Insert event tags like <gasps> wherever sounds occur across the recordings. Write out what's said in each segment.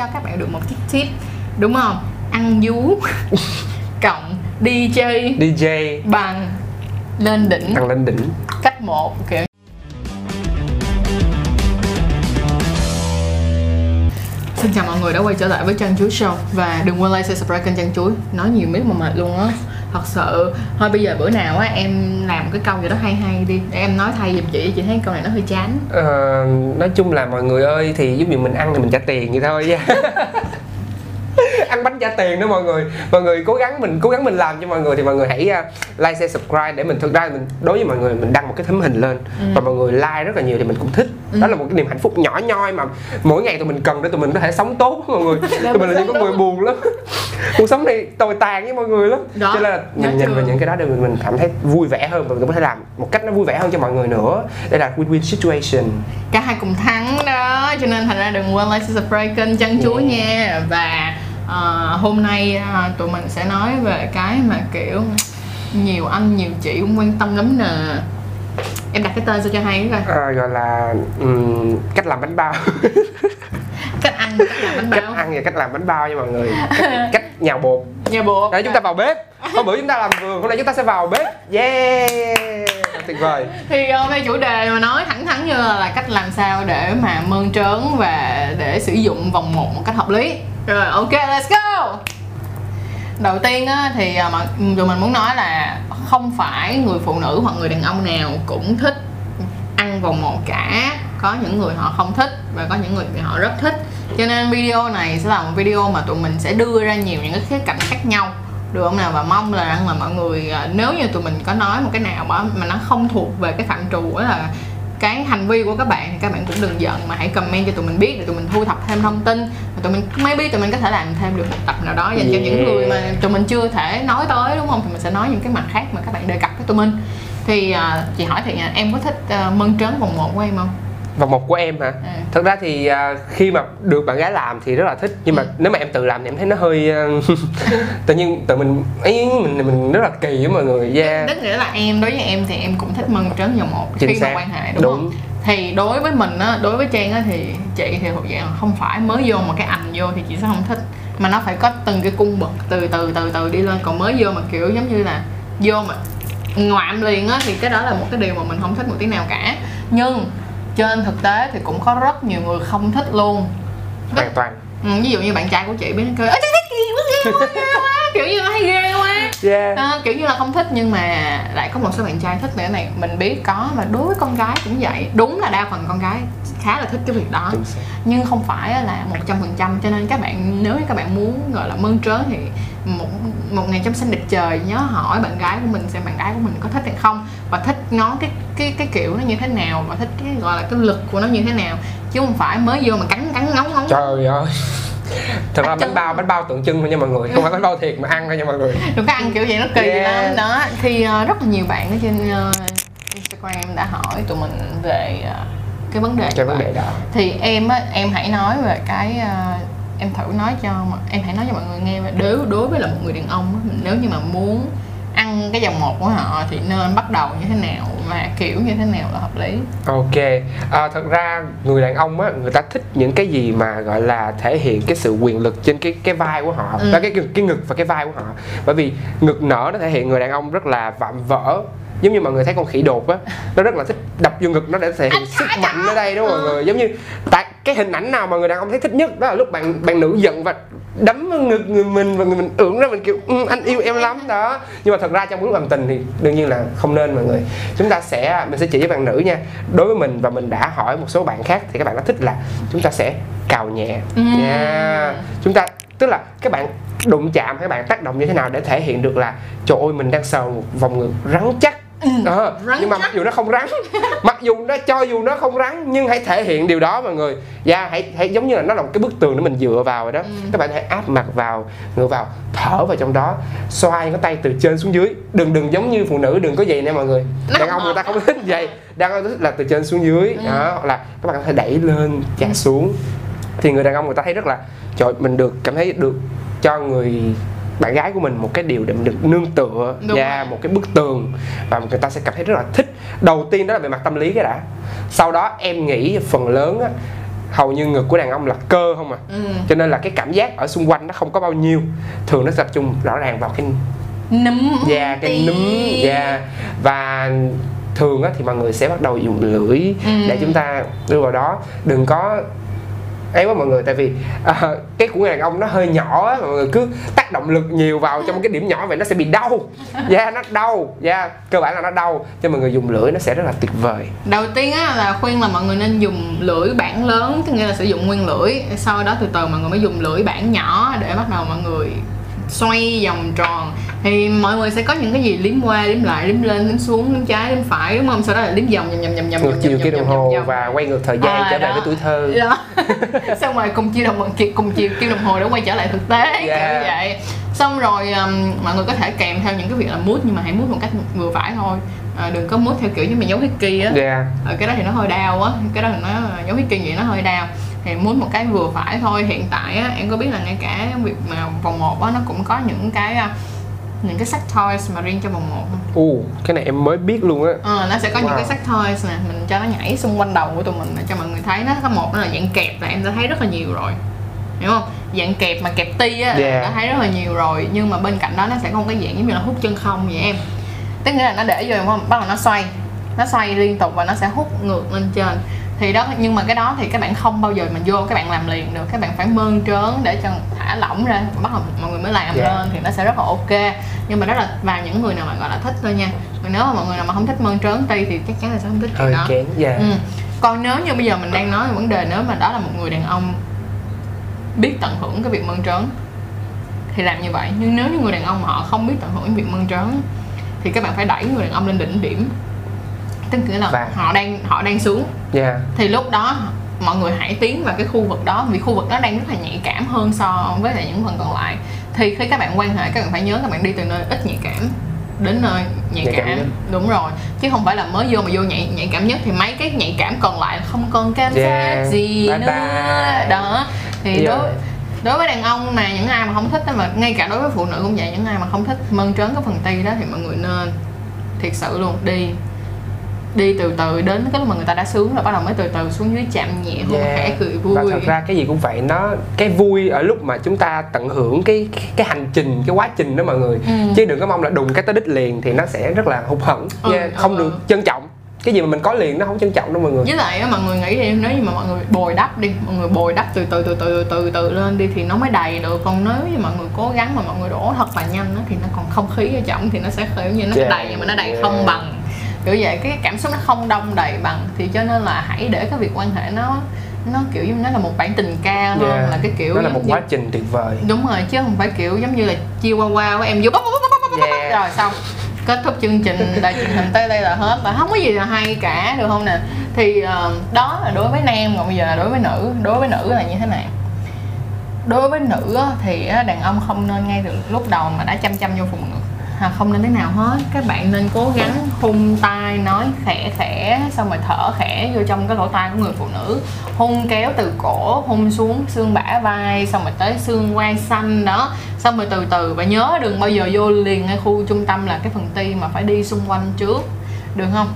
cho các bạn được một chiếc tip đúng không? Ăn vú <laughs> cộng đi chơi DJ bằng lên đỉnh. Tăng lên đỉnh. Cách một kiểu. Xin chào mọi người đã quay trở lại với Trang Chuối Show Và đừng quên like, share, subscribe kênh Trang Chuối. Nói nhiều miết mà mệt luôn á Thật sự Thôi bây giờ bữa nào á em làm cái câu gì đó hay hay đi Để em nói thay giùm chị Chị thấy câu này nó hơi chán. Ờ, nói chung là mọi người ơi thì giúp mình ăn thì mình trả tiền vậy thôi nha <laughs> ăn bánh trả tiền đó mọi người. Mọi người cố gắng mình cố gắng mình làm cho mọi người thì mọi người hãy uh, like share subscribe để mình thực ra mình đối với mọi người mình đăng một cái tấm hình lên. Ừ. và mọi người like rất là nhiều thì mình cũng thích. Đó là một cái niềm hạnh phúc nhỏ nhoi mà mỗi ngày tụi mình cần để tụi mình có thể sống tốt mọi người. <laughs> Tụi mình là những con người buồn lắm. Cuộc sống này tồi tàn với mọi người lắm. Đó, cho nên là nhìn chưa? vào những cái đó để mình, mình cảm thấy vui vẻ hơn và mình có thể làm một cách nó vui vẻ hơn cho mọi người nữa. Đây là win-win situation. Cả hai cùng thắng đó Cho nên thành ra đừng quên like, subscribe kênh Trang Chuối nha. Và ờ, hôm nay ờ, tụi mình sẽ nói về cái mà kiểu Nhiều anh nhiều chị cũng quan tâm lắm nè. Em đặt cái tên sao cho hay coi Ờ, gọi là ừm, cách làm bánh bao. <laughs> Cách ăn, cách làm bánh cách bao ăn và cách làm bánh bao nha mọi người. Cách, cách nhào bột. Nhà bộ đấy chúng ta vào bếp. Hôm bữa chúng ta làm vườn hôm nay chúng ta sẽ vào bếp. Yeah! Tuyệt vời. Thì hôm nay chủ đề mà nói thẳng thắn như là, là cách làm sao để mà mơn trớn và để sử dụng vòng một một cách hợp lý rồi ok let's go. Đầu tiên á, thì à, mà ừ, tụi mình muốn nói là không phải người phụ nữ hoặc người đàn ông nào cũng thích ăn vòng một cả. Có những người họ không thích và có những người thì họ rất thích. Cho nên video này sẽ là một video mà tụi mình sẽ đưa ra nhiều những cái khía cạnh khác nhau. Được không nào? Và mong là rằng là mọi người à, nếu như tụi mình có nói một cái nào đó mà nó không thuộc về cái phạm trù đó là cái hành vi của các bạn thì các bạn cũng đừng giận mà hãy comment cho tụi mình biết để tụi mình thu thập thêm thông tin và tụi mình maybe tụi mình có thể làm thêm được một tập nào đó dành cho những Yeah. người mà tụi mình chưa thể nói tới đúng không? Thì mình sẽ nói những cái mặt khác mà các bạn đề cập với tụi mình. Thì à, chị hỏi thì nha em có thích à, mơn trớn vòng một của em không vòng một của em hả Ừ. thật ra thì à, khi mà được bạn gái làm thì rất là thích nhưng mà Ừ. nếu mà em tự làm thì em thấy nó hơi à, <laughs> tự nhiên tự mình ấy mình mình rất là kỳ với mọi người yeah tức nghĩa là em đối với em thì em cũng thích mơn trớn vòng một Chính khi mà xác. quan hệ đúng, Đúng. không thì đối với mình á đối với trang á thì chị thì thuộc dạng không phải mới vô một cái ảnh vô thì chị sẽ không thích mà nó phải có từng cái cung bậc từ từ từ từ đi lên còn mới vô mà kiểu giống như là vô mà ngoạm liền á thì cái đó là một cái điều mà mình không thích một tí nào cả nhưng trên thực tế thì cũng có rất nhiều người không thích luôn. Hoàn toàn. Ừ, ví dụ như bạn trai của chị biết kêu ơ chị thích gì quá ghê quá, kiểu như hay ghê quá yeah. Đó, kiểu như là không thích nhưng mà lại có một số bạn trai thích nữa này. Mình biết có và đối với con gái cũng vậy. Đúng là đa phần con gái khá là thích cái việc đó. Nhưng không phải là một trăm phần trăm cho nên các bạn nếu như các bạn muốn gọi là mơn trớn thì một một ngày trong sinh địch trời nhớ hỏi bạn gái của mình xem bạn gái của mình có thích hay không và thích nó cái cái cái kiểu nó như thế nào và thích cái gọi là cái lực của nó như thế nào. Chứ không phải mới vô mà cắn cắn ngóng ngóng. Trời ơi thật ra Bánh bao bánh bao tượng trưng thôi nha mọi người. Không phải bánh bao thiệt mà ăn thôi nha mọi người. Đừng có ăn kiểu vậy nó kỳ Yeah. lắm đó thì ờ, rất là nhiều bạn ở trên ờ, Instagram đã hỏi tụi mình về ờ, cái vấn đề cái vấn đề đó. Thì em á em hãy nói về cái ờ, em thử nói cho em hãy nói cho mọi người nghe về đối đối với là một người đàn ông nếu như mà muốn ăn cái dòng một của họ thì nên bắt đầu như thế nào và kiểu như thế nào là hợp lý Ok, à, thật ra người đàn ông á người ta thích những cái gì mà gọi là thể hiện cái sự quyền lực trên cái cái vai của họ, Ừ. và cái cái ngực và cái vai của họ. Bởi vì ngực nở nó thể hiện người đàn ông rất là vạm vỡ. Giống như mọi người thấy con khỉ đột á, nó rất là thích đập vô ngực nó để thể hiện sức mạnh ở đây đó mọi người. Giống như tại cái hình ảnh nào mà người đàn ông thấy thích nhất đó là lúc bạn bạn nữ giận và đấm vào ngực người mình và người mình ưỡn ra mình kiểu "Ừ, anh yêu em lắm. Đó. Nhưng mà thật ra trong lúc làm tình thì đương nhiên là không nên mọi người. Chúng ta sẽ mình sẽ chỉ với bạn nữ nha. Đối với mình và mình đã hỏi một số bạn khác thì các bạn đã thích là chúng ta sẽ cào nhẹ. Ừm. nha. Chúng ta tức là các bạn đụng chạm hay các bạn tác động như thế nào để thể hiện được là trời ơi mình đang sờ một vòng ngực rắn chắc Ờ, rắn nhưng mà chắc. mặc dù nó không rắn <laughs> mặc dù nó cho dù nó không rắn nhưng hãy thể hiện điều đó mọi người. Và hãy hãy giống như là nó là một cái bức tường để mình dựa vào rồi đó. Ừ. các bạn hãy áp mặt vào ngựa vào thở vào trong đó xoay cái tay từ trên xuống dưới. Đừng đừng giống như phụ nữ đừng có vậy nè mọi người. Đàn ông người ta không thích vậy. Đàn ông thích là từ trên xuống dưới. Ừ. đó hoặc là các bạn có thể đẩy lên chà xuống. Thì người đàn ông người ta thấy rất là trời mình được cảm thấy được cho người bạn gái của mình một cái điều để mình được nương tựa Đúng và rồi. một cái bức tường và người ta sẽ cảm thấy rất là thích đầu tiên đó là về mặt tâm lý cái đã sau đó em nghĩ phần lớn á, hầu như ngực của đàn ông là cơ không à ừ. cho nên là cái cảm giác ở xung quanh nó không có bao nhiêu thường nó tập trung rõ ràng vào cái núm da cái tí. núm da và thường á, thì mọi người sẽ bắt đầu dùng lưỡi Ừ. để chúng ta đưa vào đó đừng có ấy quá mọi người tại vì à, cái của đàn ông nó hơi nhỏ á, mọi người cứ tác động lực nhiều vào trong cái điểm nhỏ vậy nó sẽ bị đau. <laughs> Da nó đau. Da cơ bản là nó đau. Cho mọi người dùng lưỡi nó sẽ rất là tuyệt vời. Đầu tiên á là khuyên là mọi người nên dùng lưỡi bản lớn tức nghĩa là sử dụng nguyên lưỡi. Sau đó từ từ mọi người mới dùng lưỡi bản nhỏ để bắt đầu mọi người xoay vòng tròn thì mọi người sẽ có những cái gì? Liếm qua liếm lại liếm lên liếm xuống liếm trái liếm phải đúng không? Sau đó là liếm vòng vòng vòng vòng vòng ngược chiều vòng đồng hồ và quay ngược thời gian À, trở về với tuổi thơ. Đó. <laughs> Xong rồi cùng chiều đồng cùng chiều kim đồng hồ để quay trở lại thực tế Yeah. vậy. Xong rồi um, mọi người có thể kèm theo những cái việc là mút nhưng mà hãy mút một cách vừa phải thôi. À, đừng có mút theo kiểu như mà dấu hickey á. Yeah. ờ, cái đó thì nó hơi đau á. Cái đó thì nó dấu hickey vậy nó hơi đau. Thì mút một cái vừa phải thôi. Hiện tại á em có biết là ngay cả việc mà vòng một á nó cũng có những cái à, những cái sex toys mà riêng cho vòng một. Không? u cái này em mới biết luôn á. Ờ, nó sẽ có những Wow. cái sex toys nè mình cho nó nhảy xung quanh đầu của tụi mình cho mọi người thấy nó có một nó là dạng kẹp là em đã thấy rất là nhiều rồi. Hiểu không? Dạng kẹp mà kẹp ti á Yeah. đã thấy rất là nhiều rồi nhưng mà bên cạnh đó nó sẽ có một cái dạng giống như là hút chân không vậy em. Tức nghĩa là nó để vô đúng không? Bắt đầu nó xoay. Nó xoay liên tục và nó sẽ hút ngược lên trên. Thì đó nhưng mà cái đó thì các bạn không bao giờ mà vô các bạn làm liền được. Các bạn phải mơn trớn để cho thả lỏng ra bắt đầu mọi người mới làm Dạ. lên thì nó sẽ rất là ok. Nhưng mà đó là và những người nào mà gọi là thích thôi nha. Còn nếu mà mọi người nào mà không thích mơn trớn ti thì chắc chắn là sẽ không thích chuyện đó. kén dạ. Ừ. còn nếu như bây giờ mình đang nói về vấn đề nếu mà đó là một người đàn ông biết tận hưởng cái việc mơn trớn thì làm như vậy. Nhưng nếu như người đàn ông họ không biết tận hưởng cái việc mơn trớn thì các bạn phải đẩy người đàn ông lên đỉnh điểm. Tức nghĩa là Và- họ đang họ đang xuống. Dạ. Thì lúc đó mọi người hãy tiến vào cái khu vực đó vì khu vực đó đang rất là nhạy cảm hơn so với lại những phần còn lại. Thì khi các bạn quan hệ các bạn phải nhớ các bạn đi từ nơi ít nhạy cảm đến nơi nhạy, Nhạy cảm cảm, đúng rồi. Chứ không phải là mới vô mà vô nhạy nhạy cảm nhất thì mấy cái nhạy cảm còn lại không còn cảm giác Yeah. gì Bye nữa. bye. đó. Thì Yeah. đối đối với đàn ông mà những ai mà không thích mà ngay cả đối với phụ nữ cũng vậy những ai mà không thích mơn trớn cái phần ti đó thì mọi người nên thiệt sự luôn đi đi từ từ đến cái lúc mà người ta đã sướng rồi bắt đầu mới từ từ xuống dưới chạm nhẹ hôn Yeah. khẽ cười vui và thật ra cái gì cũng vậy nó cái vui ở lúc mà chúng ta tận hưởng cái cái hành trình cái quá trình đó mọi người Ừ. chứ đừng có mong là đùng cái tới đích liền thì nó sẽ rất là hụt hẫng Ừ, nha. không ừ. được trân trọng cái gì mà mình có liền nó không trân trọng đâu mọi người với lại á, mọi người nghĩ đi nếu như mà mọi người bồi đắp đi mọi người bồi đắp từ từ từ từ từ từ lên đi thì nó mới đầy được còn nếu như mọi người cố gắng mà mọi người đổ thật là nhanh á, thì nó còn không khí ở trong thì nó sẽ kiểu như nó Yeah. đầy nhưng mà nó đầy Yeah. không bằng kiểu vậy cái cảm xúc nó không đông đầy bằng thì cho nên là hãy để cái việc quan hệ nó nó kiểu như nó là một bản tình ca hơn Yeah. là cái kiểu nó là một như- quá trình tuyệt vời. Đúng rồi chứ không phải kiểu giống như là chia qua qua của em vô Yeah. rồi xong. Kết thúc chương trình đài truyền hình tới đây là hết và không có gì là hay cả được không nè? Thì ờ, đó là đối với nam còn bây giờ là đối với nữ đối với nữ là như thế này. Đối với nữ thì đàn ông không nên ngay từ lúc đầu mà đã chăm chăm vô phụ nữ à, không nên thế nào hết. Các bạn nên cố gắng hung tai nói khẽ khẽ xong rồi thở khẽ vô trong cái lỗ tai của người phụ nữ. Hung kéo từ cổ hung xuống xương bả vai xong rồi tới xương quai xanh đó. Xong rồi từ từ và nhớ đừng bao giờ vô liền ngay khu trung tâm là cái phần ti mà phải đi xung quanh trước. Được không?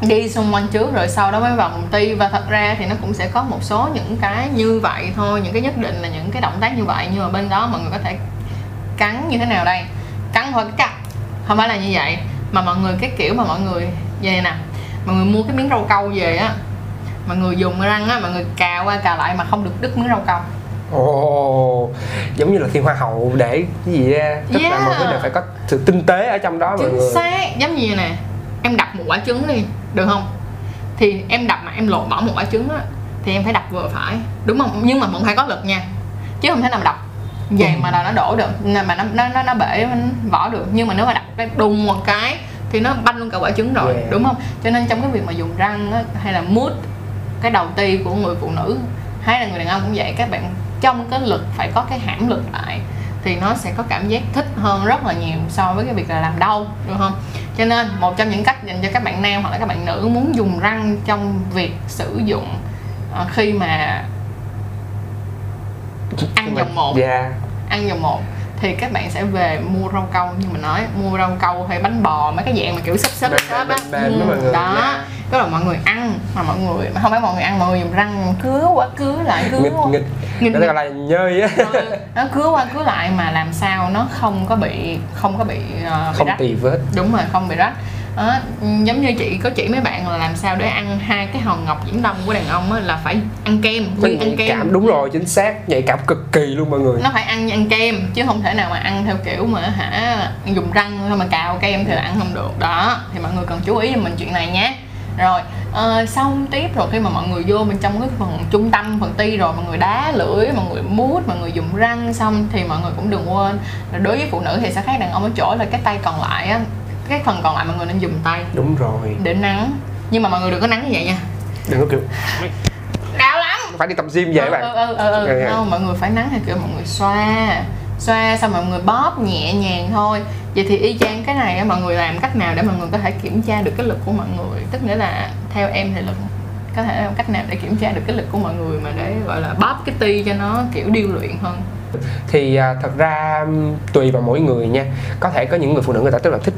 Đi xung quanh trước rồi sau đó mới vào vòng ti. Và thật ra thì nó cũng sẽ có một số những cái như vậy thôi. Những cái nhất định là những cái động tác như vậy. Nhưng mà bên đó mọi người có thể cắn như thế nào đây? Cắn hoặc cắt không phải là như vậy mà mọi người cái kiểu mà mọi người này nè mọi người mua cái miếng rau câu về á mọi người dùng răng á mọi người cào qua cào lại mà không được đứt miếng rau câu. Ồ giống như là khi hoa hậu để cái gì ra tức là Yeah. mọi người đều phải có sự tinh tế ở trong đó mọi chính người. xác giống như vậy nè em đập một quả trứng đi được không? Thì em đập mà em lột bỏ một quả trứng á thì em phải đập vừa phải. Đúng không? Nhưng mà vẫn phải có lực nha chứ không thể nào mà đập vậy mà là nó đổ được mà nó nó nó, nó bể vỏ được. Nhưng mà nếu mà đập cái đùng một cái thì nó banh luôn cả quả trứng rồi Yeah. đúng không? Cho nên trong cái việc mà dùng răng á, hay là mút cái đầu ti của người phụ nữ hay là người đàn ông cũng vậy các bạn trong cái lực phải có cái hãm lực lại thì nó sẽ có cảm giác thích hơn rất là nhiều so với cái việc là làm đau được không? Cho nên một trong những cách dành cho các bạn nam hoặc là các bạn nữ muốn dùng răng trong việc sử dụng ờ, khi mà ăn vòng một. dạ ăn vòng một. Thì các bạn sẽ về mua rau câu như mình nói. Mua rau câu hay bánh bò mấy cái dạng mà kiểu xấp Mềm, xấp á. đó đó. Tức là mọi người ăn mà mọi người mà không phải mọi người ăn mọi người dùng răng cứa qua cứa lại cứa nghịch nghịch. Nghịch gọi là nhơi á. Rồi, nó cứa qua cứa lại mà làm sao nó không có bị không có bị, ờ, bị không rách. tì vết. Đúng rồi không bị rách đó, giống như chị có chỉ mấy bạn là làm sao để ăn hai cái hòn ngọc viễn đông của đàn ông á, là phải ăn kem nó như ăn kem. cảm đúng rồi chính xác nhạy cảm cực kỳ luôn mọi người. Nó phải ăn ăn kem chứ không thể nào mà ăn theo kiểu mà hả dùng răng thôi mà cào kem thì là ăn không được. Đó thì mọi người cần chú ý cho mình chuyện này nhé. Rồi ờ, xong tiếp rồi khi mà mọi người vô bên trong cái phần trung tâm phần ti rồi mọi người đá lưỡi mọi người mút mọi người dùng răng xong thì mọi người cũng đừng quên là đối với phụ nữ thì sẽ khác đàn ông ở chỗ là cái tay còn lại á cái phần còn lại mọi người nên dùng tay. Đúng rồi. Để nắng. Nhưng mà mọi người đừng có nắng như vậy nha. Đừng có kiểu đau lắm. Phải đi tập gym vậy các bạn. ừ, ừ, ừ, ừ. Ừ, ừ. Không, mọi người phải nắng theo kiểu mọi người xoa. Xoa xong mọi người bóp nhẹ nhàng thôi. Vậy thì y chang cái này á, mọi người làm cách nào để mọi người có thể kiểm tra được cái lực của mọi người? Tức nghĩa là theo em thì lực có thể làm cách nào để kiểm tra được cái lực của mọi người mà để gọi là bóp cái ti cho nó kiểu điêu luyện hơn? Thì à, thật ra tùy vào mỗi người nha. Có thể có những người phụ nữ người ta rất là thích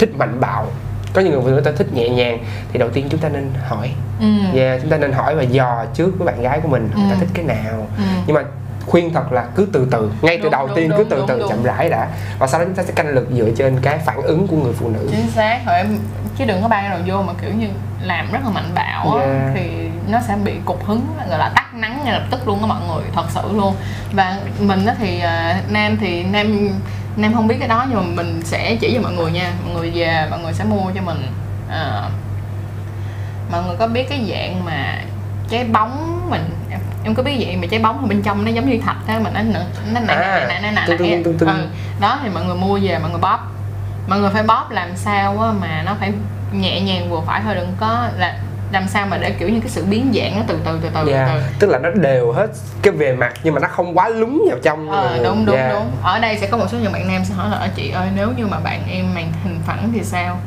thích mạnh bạo có những người phụ nữ người ta thích nhẹ nhàng thì đầu tiên chúng ta nên hỏi ừ. yeah, chúng ta nên hỏi và dò trước với bạn gái của mình người ta Ừ. thích cái nào Ừ. nhưng mà khuyên thật là cứ từ từ ngay từ Đúng, đầu đúng, tiên cứ đúng, từ đúng, từ đúng. chậm rãi đã và sau đó chúng ta sẽ canh lực dựa trên cái phản ứng của người phụ nữ chính xác rồi em chứ đừng có ban đầu vô mà kiểu như làm rất là mạnh bạo á Yeah. thì nó sẽ bị cục hứng gọi là tắt nắng ngay lập tức luôn á mọi người thật sự luôn và mình á thì à, nam thì nam nam không biết cái đó nhưng mà mình sẽ chỉ cho mọi người nha. Mọi người về mọi người sẽ mua cho mình. À, mọi người có biết cái dạng mà trái bóng mình em, em có biết dạng mà trái bóng ở bên trong nó giống như thạch á mà nó nó nó nặng nặng nặng nặng nặng đó thì mọi người mua về mọi người bóp. Mọi người phải bóp làm sao á mà nó phải nhẹ nhàng vừa phải thôi đừng có là làm sao mà để kiểu như cái sự biến dạng nó từ từ từ từ Yeah, từ. Tức là nó đều hết cái bề mặt nhưng mà nó không quá lúng vào trong Ờ, đúng đúng Yeah. đúng. Ở đây sẽ có một số những bạn nam sẽ hỏi là "Ờ, chị ơi nếu như mà bạn em màn hình phẳng thì sao?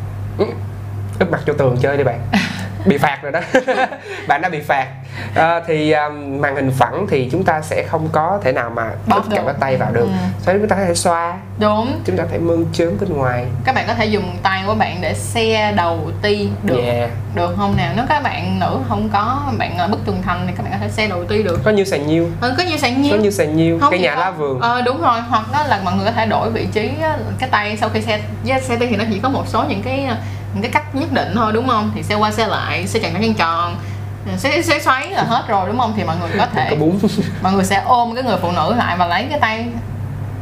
Úp mặt cho tường chơi đi bạn <laughs> bị phạt rồi đó. <laughs> Bạn đã bị phạt. Ờ, thì um, màn hình phẳng thì chúng ta sẽ không có thể nào mà Bóp cả cái tay vào được. Ừ.chúng ta có thể xoa. Đúng. Chúng ta có thể mơn trớn bên ngoài. Các bạn có thể dùng tay của bạn để xe đầu ti được. Yeah. được không nào? Nếu các bạn nữ không có bạn ở bức tường thành thì các bạn có thể xe đầu ti được. Có như sàn nhiêu? Ừ, có như sàn có nhiêu như sàn nhiêu? Không cái nhà lá vườn. Ờ đúng rồi. Hoặc đó là mọi người có thể đổi vị trí á, cái tay sau khi xe xe ti thì nó chỉ có một số những cái những cái cách nhất định thôi đúng không? Thì xe qua xe lại xe tròn tròn tròn. Xe, xe xoáy là hết rồi đúng không? Thì mọi người có thể <laughs> mọi người sẽ ôm cái người phụ nữ lại và lấy cái tay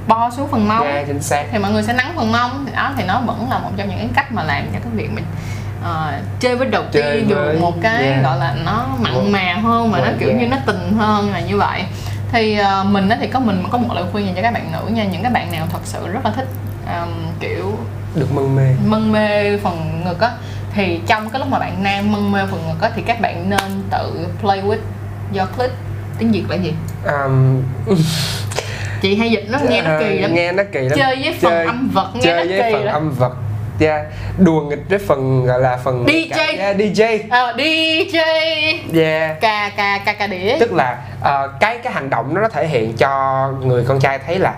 bo xuống phần mông. Yeah, chính xác. Thì mọi người sẽ nắng phần mông. Thì đó thì nó vẫn là một trong những cái cách mà làm cho cái việc mình ờ, chơi với đầu tiên được một cái yeah. gọi là nó Một- mặn mà hơn mà nó một- kiểu yeah. như nó tình hơn là như vậy. Thì ờ, mình á thì có mình có một lời khuyên dành cho các bạn nữ nha. Những các bạn nào thật sự rất là thích ờm, kiểu được mân mê. Mân mê phần ngực á. Thì trong cái lúc mà bạn nam mân mê phần ngực á thì các bạn nên tự play with your clit tiếng việt là gì? Um, chị hay dịch nó nghe nó kỳ lắm. nghe nó kỳ lắm. Chơi với phần âm vật nghe chơi nó với kỳ phần lắm. âm vật. Yeah. đùa nghịch với phần gọi là phần DJ. yeah, DJ Ờ, DJ yeah. Ca ca ca ca đĩa. Tức là ờ, cái cái hành động nó thể hiện cho người con trai thấy là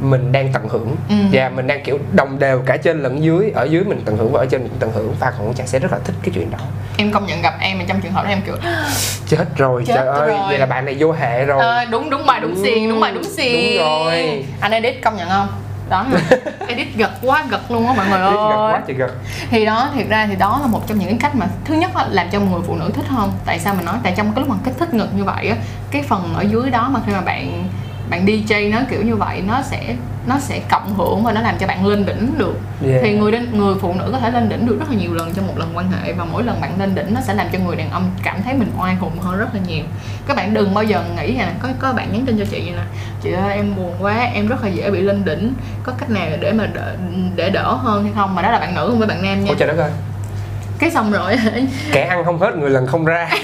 mình đang tận hưởng. Ừ. và mình đang kiểu đồng đều cả trên lẫn dưới ở dưới mình tận hưởng và ở trên mình tận hưởng. Và con trai sẽ rất là thích cái chuyện đó. Em công nhận gặp em mà trong trường hợp đó em kiểu <gasps> chết rồi Chết trời ơi rồi. vậy là bạn này vô hệ rồi. Ờ, đúng đúng bài đúng Ừ, xiên đúng bài đúng xiên. đúng rồi. anh edit công nhận không? Đó. <laughs> Edit gật quá gật luôn á mọi người Biết gật ơi. quá trời gật. Thì đó thiệt ra thì đó là một trong những cái cách mà thứ nhất á, làm cho người phụ nữ thích hơn tại sao mình nói? Tại trong cái lúc mà kích thích ngực như vậy á cái phần ở dưới đó mà khi mà bạn bạn DJ nó kiểu như vậy nó sẽ nó sẽ cộng hưởng và nó làm cho bạn lên đỉnh được. Yeah. thì người đến người phụ nữ có thể lên đỉnh được rất là nhiều lần trong một lần quan hệ và mỗi lần bạn lên đỉnh nó sẽ làm cho người đàn ông cảm thấy mình oai hùng hơn rất là nhiều. Các bạn đừng bao giờ nghĩ là có có bạn nhắn tin cho chị vậy nè chị ơi em buồn quá em rất là dễ bị lên đỉnh có cách nào để mà đỡ, để đỡ hơn hay không? Mà đó là bạn nữ không phải bạn nam nha. Ôi trời đất ơi. Cái xong rồi. Kẻ ăn không hết người lần không ra <laughs>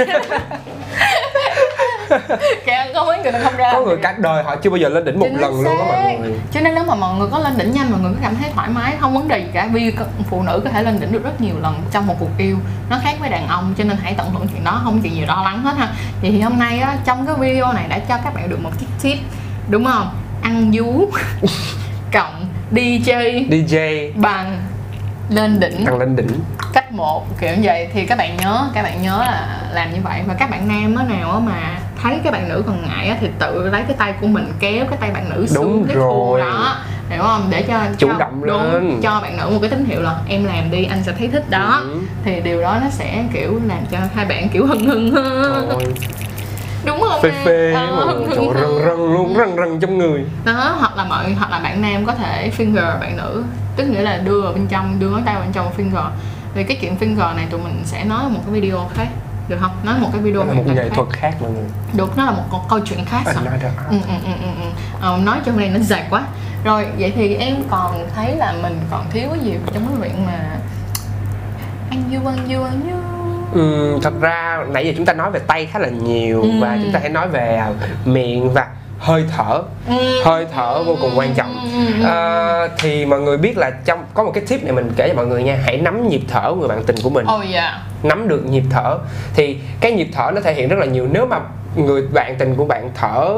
<laughs> kẻ có mấy người đàn không ra có người cả đời họ chưa bao giờ lên đỉnh một Chính lần luôn á mọi người. Cho nên nếu mà mọi người có lên đỉnh nhanh mọi người có cảm thấy thoải mái không vấn đề gì cả. Vì phụ nữ có thể lên đỉnh được rất nhiều lần trong một cuộc yêu. Nó khác với đàn ông cho nên hãy tận hưởng chuyện đó không chuyện gì lo lắng hết ha. Thì, thì hôm nay á, trong cái video này đã cho các bạn được một chiếc tip đúng không? Ăn vú <laughs> cộng DJ DJ bằng lên đỉnh. Thằng lên đỉnh cách một kiểu như vậy. Thì các bạn nhớ các bạn nhớ là làm như vậy. Và các bạn nam á nào á mà thấy các bạn nữ còn ngại á thì tự lấy cái tay của mình kéo cái tay bạn nữ xuống Đúng cái khu rồi. đó hiểu không? Để cho Chủ cho, động lên. cho bạn nữ một cái tín hiệu là em làm đi anh sẽ thấy thích đó. Ừ. thì điều đó nó sẽ kiểu làm cho hai bạn kiểu hưng hưng Rồi, đúng không phê em? phê Ờ, mà hưng hưng rần rần luôn rần rần trong người. Đó hoặc là mọi hoặc là bạn nam có thể finger bạn nữ. Tức nghĩa là đưa vào bên trong đưa ngón tay vào bên trong finger thì cái chuyện finger này tụi mình sẽ nói một cái video khác được không nói một cái video một về nghệ khác. thuật khác mọi người được nó là một câu, chuyện khác rồi nói ừ, ừ, ừ, ừ, ừ. Ờ, nói hôm nay nó dài quá rồi vậy thì em còn thấy là mình còn thiếu cái gì trong cái chuyện mà ăn du ăn du ăn du Ừm, thật ra nãy giờ chúng ta nói về tay khá là nhiều Ừ. và chúng ta hãy nói về à, miệng và hơi thở. Ừ. hơi thở vô cùng quan trọng. Ừ, à, thì mọi người biết là trong có một cái tip này mình kể cho mọi người nha. Hãy nắm nhịp thở của người bạn tình của mình. Oh yeah nắm được nhịp thở. Thì cái nhịp thở nó thể hiện rất là nhiều. Nếu mà người bạn tình của bạn thở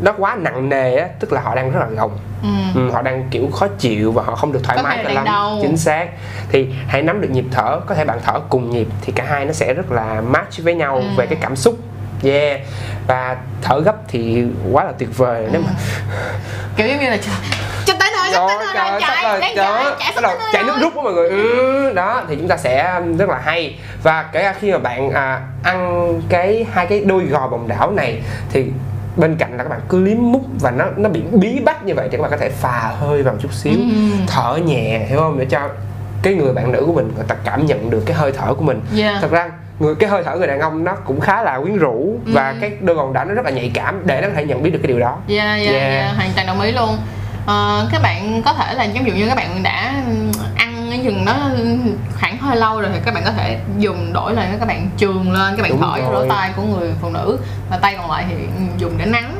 nó quá nặng nề á tức là họ đang rất là gồng. Ừ. ừ, họ đang kiểu khó chịu và họ không được thoải Có mái cho lắm. đau. chính xác. Thì hãy nắm được nhịp thở. Có thể bạn thở cùng nhịp thì cả hai nó sẽ rất là match với nhau Ừ. về cái cảm xúc yeah. Và thở gấp thì quá là tuyệt vời. Nếu mà <laughs> kiểu giống như là cho tới nơi sắp tới nơi rồi sắp chạy rồi, đang đó, chạy chạy sắp tới chạy nước rút đó mọi người. Ừ, đó thì chúng ta sẽ rất là hay. Và kể cả khi mà bạn à, ăn cái hai cái đôi gò bồng đảo này thì bên cạnh là các bạn cứ liếm mút và nó nó bị bí bách như vậy thì các bạn có thể phà hơi vào một chút xíu. Ừ. thở nhẹ hiểu không? Để cho cái người bạn nữ của mình người ta cảm nhận được cái hơi thở của mình. Yeah. thật ra người cái hơi thở người đàn ông nó cũng khá là quyến rũ và Ừ. cái đôi gòn đảo nó rất là nhạy cảm để nó có thể nhận biết được cái điều đó Yeah, yeah, Yeah. yeah, hoàn toàn đồng ý luôn Ờ, các bạn có thể là giống dụ như các bạn đã ăn cái rừng đó khoảng hơi lâu rồi thì các bạn có thể dùng đổi lại các bạn trường lên các bạn Đúng thổi vô lỗ rồi. tai của người phụ nữ và tay còn lại thì dùng để nắng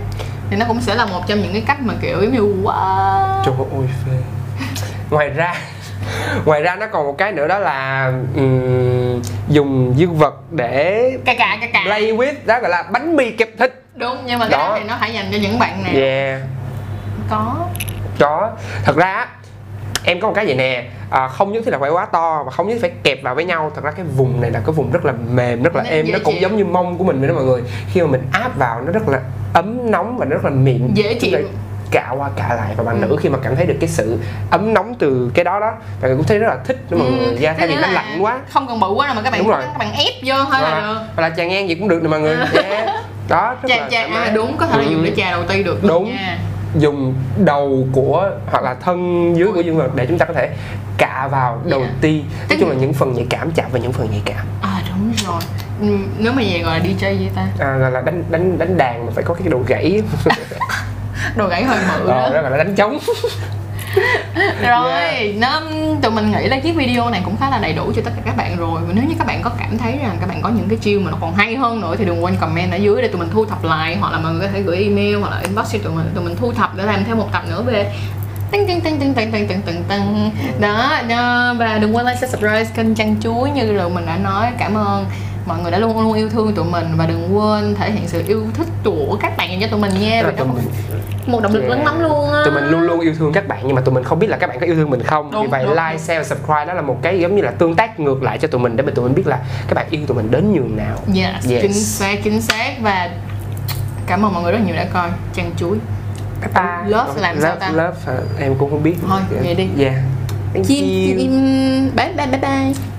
thì nó cũng sẽ là một trong những cái cách mà kiểu giống như wow Trời ơi phê Ngoài ra Ngoài ra nó còn một cái nữa đó là ừm, Dùng dương vật để cà cà cà cà. play with Đó gọi là bánh mì kẹp thịt. Đúng nhưng mà cái đó. Đó. thì nó phải dành cho những bạn nào. Yeah. Có. Có. Thật ra em có một cái vậy nè à, không nhất thiết là phải quá to và không nhất thiết phải kẹp vào với nhau. Thật ra cái vùng này là cái vùng rất là mềm rất là Nó êm nó cũng chịu. giống như mông của mình vậy đó mọi người. Khi mà mình áp vào nó rất là ấm nóng và nó rất là mịn. Dễ chịu. Cạ qua cạ lại và bạn Ừ. nữ khi mà cảm thấy được cái sự ấm nóng từ cái đó đó bạn cũng thấy rất là thích đó mọi người da thay vì nó lạnh quá không cần bự quá đâu mà các bạn Đúng rồi. các bạn ép vô thôi là được và là chà ngang gì cũng được nè mọi người yeah. đó rất là mái. à, đúng có thể là Ừ. dùng để chà đầu ti được Đúng. nha dùng đầu của hoặc là thân dưới của dương vật để chúng ta có thể cạ vào đầu Yeah. ti nói chung là những phần nhạy cảm chạm vào những phần nhạy cảm à đúng rồi ừ, nếu mà về gọi là DJ gì ta à, là đánh đánh đánh đàn mà phải có cái đồ gãy <laughs> đồ gãy hơi mự ờ, đó. đó là đánh trống. <laughs> Rồi Yeah. nó tụi mình nghĩ là chiếc video này cũng khá là đầy đủ cho tất cả các bạn rồi. Và nếu như các bạn có cảm thấy rằng các bạn có những cái chiêu mà nó còn hay hơn nữa thì đừng quên comment ở dưới để tụi mình thu thập lại. Hoặc là mọi người có thể gửi email hoặc là inbox cho tụi mình tụi mình thu thập để làm thêm một tập nữa về tưng tưng tưng tưng tưng tưng tưng tưng tưng. Đó, đó và đừng quên like subscribe kênh chăn chuối như là mình đã nói. Cảm ơn mọi người đã luôn luôn yêu thương tụi mình và đừng quên thể hiện sự yêu thích của các bạn dành cho tụi mình nha vì đó mình một động lực Yeah. lớn lắm luôn á tụi mình luôn luôn yêu thương các bạn nhưng mà tụi mình không biết là các bạn có yêu thương mình không vì Đúng, vậy đúng, like đúng. share subscribe đó là một cái giống như là tương tác ngược lại cho tụi mình để mà tụi mình biết là các bạn yêu tụi mình đến nhường nào Yes, Yes. chính xác, chính xác và cảm ơn mọi người rất nhiều đã coi chăn chuối bye bye Love làm sao love, ta? love hả? em cũng không biết Thôi, vậy đi. yeah Thank chim you. chim bye bye bye bye